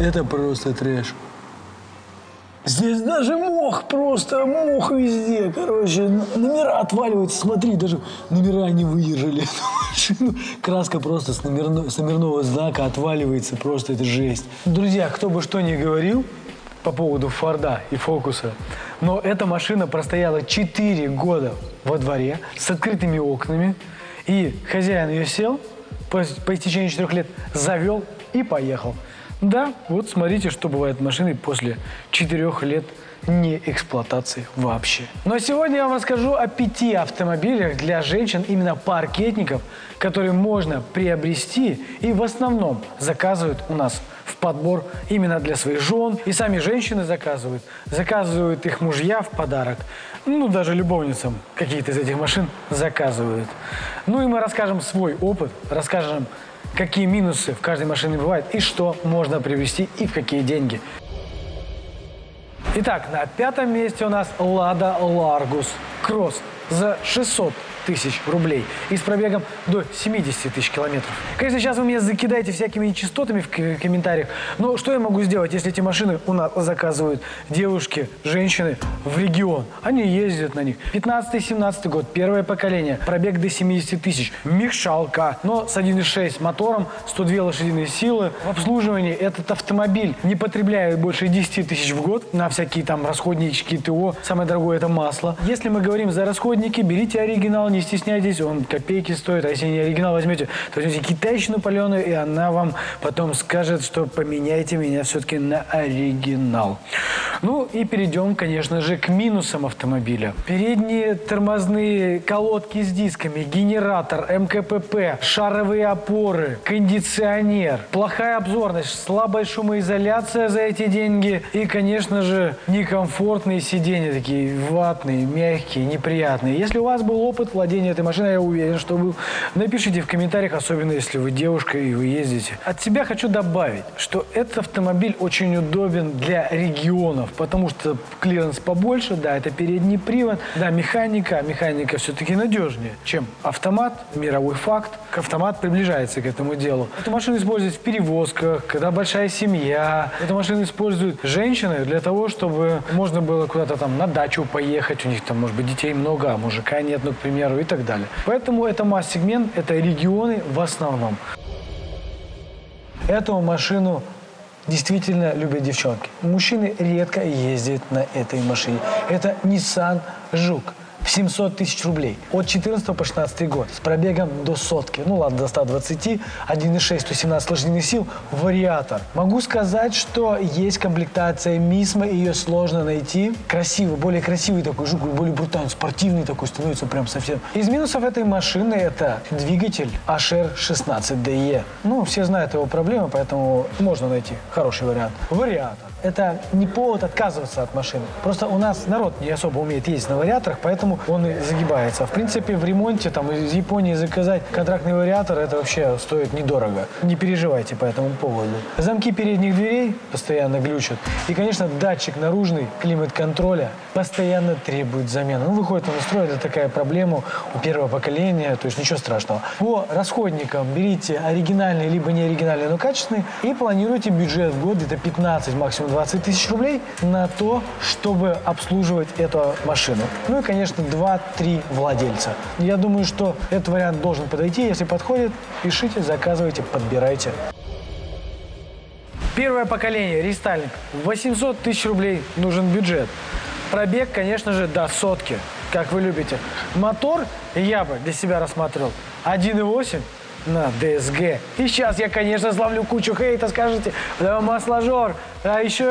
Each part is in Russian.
Это просто трэш. Здесь даже мох, просто мох везде. Короче, номера отваливаются. Смотри, даже номера не выдержали. Краска просто с, номерно, с номерного знака отваливается. Просто это жесть. Друзья, кто бы что ни говорил по поводу Форда и Фокуса, но эта машина простояла 4 года во дворе с открытыми окнами. И хозяин ее сел, по, по истечении 4 лет завел и поехал. Да, вот смотрите, что бывает машиной после четырех лет не эксплуатации вообще. Но сегодня я вам расскажу о пяти автомобилях для женщин, именно паркетников, которые можно приобрести и в основном заказывают у нас в подбор именно для своих жен. И сами женщины заказывают. Заказывают их мужья в подарок. Ну, даже любовницам какие-то из этих машин заказывают. Ну и мы расскажем свой опыт, расскажем какие минусы в каждой машине бывают и что можно приобрести и в какие деньги. Итак, на пятом месте у нас Lada Largus Cross за 600 тысяч рублей и с пробегом до 70 тысяч километров. Конечно, сейчас вы меня закидаете всякими нечистотами в комментариях, но что я могу сделать, если эти машины у нас заказывают девушки, женщины в регион? Они ездят на них. 15-17 год, первое поколение, пробег до 70 тысяч, мехшалка, но с 1.6 мотором, 102 лошадиные силы. В обслуживании этот автомобиль не потребляет больше 10 тысяч в год на всякие там расходнички ТО. Самое дорогое это масло. Если мы говорим за расходники, берите оригинал, не стесняйтесь, он копейки стоит, а если не оригинал возьмете, то возьмите китайщину паленую, и она вам потом скажет, что поменяйте меня все-таки на оригинал. Ну и перейдем, конечно же, к минусам автомобиля. Передние тормозные колодки с дисками, генератор, МКПП, шаровые опоры, кондиционер, плохая обзорность, слабая шумоизоляция за эти деньги и, конечно же, некомфортные сиденья такие ватные, мягкие, неприятные. Если у вас был опыт владения этой машиной, я уверен, что был. Напишите в комментариях, особенно если вы девушка и вы ездите. От себя хочу добавить, что этот автомобиль очень удобен для регионов, потому что клиренс побольше, да, это передний привод, да, механика, механика все-таки надежнее, чем автомат, мировой факт. Автомат приближается к этому делу. Эту машину используют в перевозках, когда большая семья. Эту машину используют женщины для того, чтобы можно было куда-то там на дачу поехать, у них там, может быть, детей много, а мужика нет, ну, к примеру, и так далее. Поэтому это масс-сегмент, это регионы в основном. Эту машину действительно любят девчонки. Мужчины редко ездят на этой машине. Это Nissan Жук в 700 тысяч рублей. От 14 по 16 год. С пробегом до сотки. Ну ладно, до 120. 1,6, 117 лошадиных сил. Вариатор. Могу сказать, что есть комплектация Мисма. Ее сложно найти. Красивый, более красивый такой жук, более брутальный, спортивный такой становится прям совсем. Из минусов этой машины это двигатель HR16DE. Ну, все знают его проблемы, поэтому можно найти хороший вариант. Вариатор это не повод отказываться от машины. Просто у нас народ не особо умеет ездить на вариаторах, поэтому он и загибается. В принципе, в ремонте там из Японии заказать контрактный вариатор, это вообще стоит недорого. Не переживайте по этому поводу. Замки передних дверей постоянно глючат. И, конечно, датчик наружный климат-контроля постоянно требует замены. Ну, выходит он из строя, это такая проблема у первого поколения, то есть ничего страшного. По расходникам берите оригинальные, либо не оригинальные, но качественные, и планируйте бюджет в год где-то 15, максимум 20 тысяч рублей на то, чтобы обслуживать эту машину. Ну и, конечно, 2-3 владельца. Я думаю, что этот вариант должен подойти. Если подходит, пишите, заказывайте, подбирайте. Первое поколение, рестайлинг. 800 тысяч рублей нужен бюджет. Пробег, конечно же, до сотки, как вы любите. Мотор я бы для себя рассматривал 1.8 на DSG. И сейчас я, конечно, славлю кучу хейта, скажете, да, масложор, а еще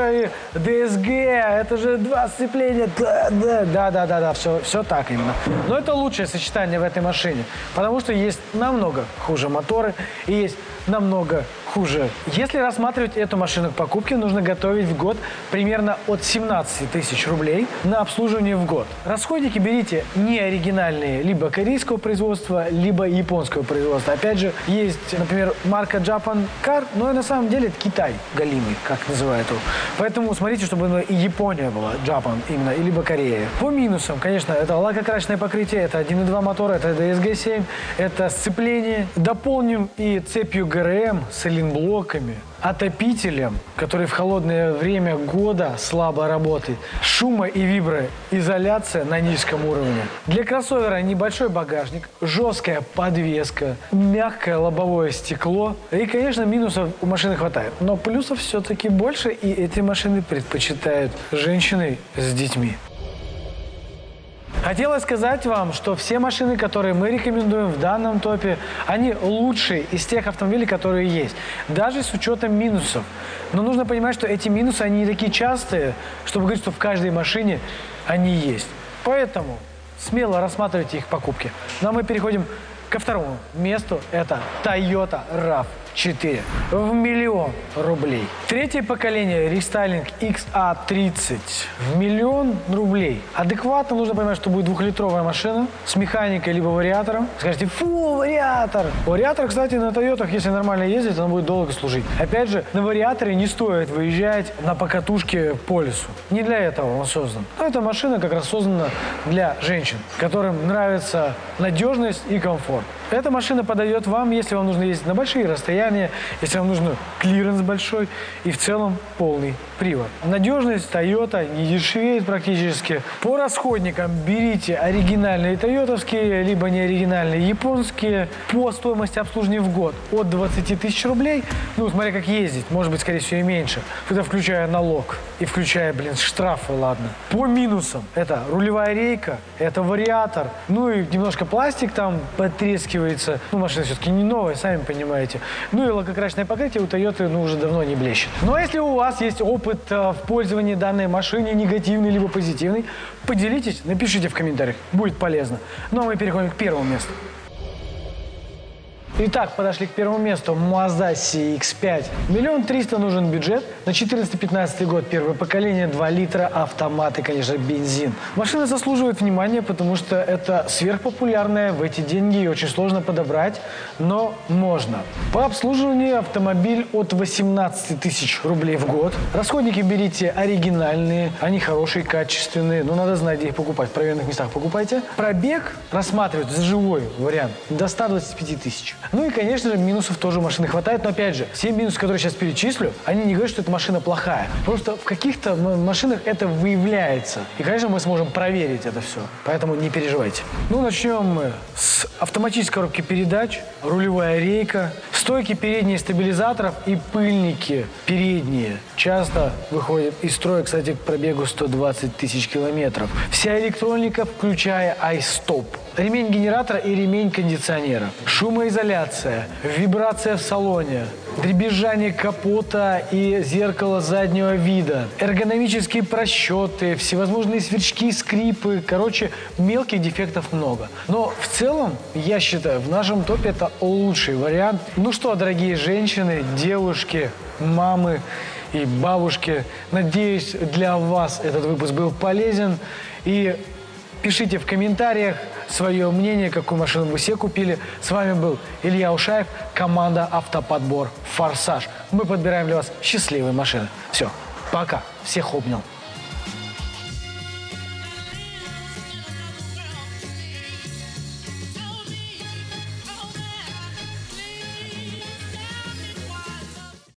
и DSG, это же два сцепления. Да, да, да, да, да, да все, все так именно. Но это лучшее сочетание в этой машине, потому что есть намного хуже моторы и есть намного хуже. Если рассматривать эту машину к покупке, нужно готовить в год примерно от 17 тысяч рублей на обслуживание в год. Расходники берите не оригинальные, либо корейского производства, либо японского производства. Опять же, есть, например, марка Japan Car, но на самом деле это Китай галимый, как называют его. Поэтому смотрите, чтобы и Япония была, Japan именно, либо Корея. По минусам, конечно, это лакокрасочное покрытие, это 1.2 мотор, это DSG-7, это сцепление. Дополним и цепью ГРМ с блоками, отопителем, который в холодное время года слабо работает, шумо- и виброизоляция на низком уровне. Для кроссовера небольшой багажник, жесткая подвеска, мягкое лобовое стекло. И, конечно, минусов у машины хватает. Но плюсов все-таки больше, и эти машины предпочитают женщины с детьми. Хотелось сказать вам, что все машины, которые мы рекомендуем в данном топе, они лучшие из тех автомобилей, которые есть. Даже с учетом минусов. Но нужно понимать, что эти минусы, они не такие частые, чтобы говорить, что в каждой машине они есть. Поэтому смело рассматривайте их покупки. Ну а мы переходим ко второму месту. Это Toyota RAV 4 в миллион рублей. Третье поколение рестайлинг XA30 в миллион рублей. Адекватно нужно понимать, что будет двухлитровая машина с механикой либо вариатором. Скажите, фу, вариатор. Вариатор, кстати, на Тойотах, если нормально ездить, он будет долго служить. Опять же, на вариаторе не стоит выезжать на покатушке по лесу. Не для этого он создан. Но эта машина как раз создана для женщин, которым нравится надежность и комфорт. Эта машина подойдет вам, если вам нужно ездить на большие расстояния, если вам нужен клиренс большой и в целом полный привод. Надежность Toyota не дешевеет практически. По расходникам берите оригинальные тойотовские, либо неоригинальные японские. По стоимости обслуживания в год от 20 тысяч рублей, ну, смотря как ездить, может быть, скорее всего, и меньше. Это включая налог и включая, блин, штрафы, ладно. По минусам это рулевая рейка, это вариатор, ну и немножко пластик там потрескивает отталкивается. Ну, машина все-таки не новая, сами понимаете. Ну и лакокрасочное покрытие у Toyota ну, уже давно не блещет. Но если у вас есть опыт э, в пользовании данной машиной, негативный либо позитивный, поделитесь, напишите в комментариях, будет полезно. Ну а мы переходим к первому месту. Итак, подошли к первому месту. Mazda CX-5. Миллион триста нужен бюджет. На 14-15 год первое поколение, 2 литра, автомат и, конечно, бензин. Машина заслуживает внимания, потому что это сверхпопулярная в эти деньги и очень сложно подобрать, но можно. По обслуживанию автомобиль от 18 тысяч рублей в год. Расходники берите оригинальные, они хорошие, качественные, но надо знать, где их покупать. В проверенных местах покупайте. Пробег рассматривать за живой вариант до 125 тысяч. Ну и, конечно же, минусов тоже машины хватает. Но, опять же, все минусы, которые сейчас перечислю, они не говорят, что эта машина плохая. Просто в каких-то машинах это выявляется. И, конечно, мы сможем проверить это все. Поэтому не переживайте. Ну, начнем мы с автоматической коробки передач, рулевая рейка, стойки передние стабилизаторов и пыльники передние. Часто выходят из строя, кстати, к пробегу 120 тысяч километров. Вся электроника, включая iStop ремень генератора и ремень кондиционера, шумоизоляция, вибрация в салоне, дребезжание капота и зеркала заднего вида, эргономические просчеты, всевозможные сверчки, скрипы. Короче, мелких дефектов много. Но в целом, я считаю, в нашем топе это лучший вариант. Ну что, дорогие женщины, девушки, мамы и бабушки, надеюсь, для вас этот выпуск был полезен. И пишите в комментариях, свое мнение, какую машину вы все купили. С вами был Илья Ушаев, команда «Автоподбор Форсаж». Мы подбираем для вас счастливые машины. Все, пока. Всех обнял.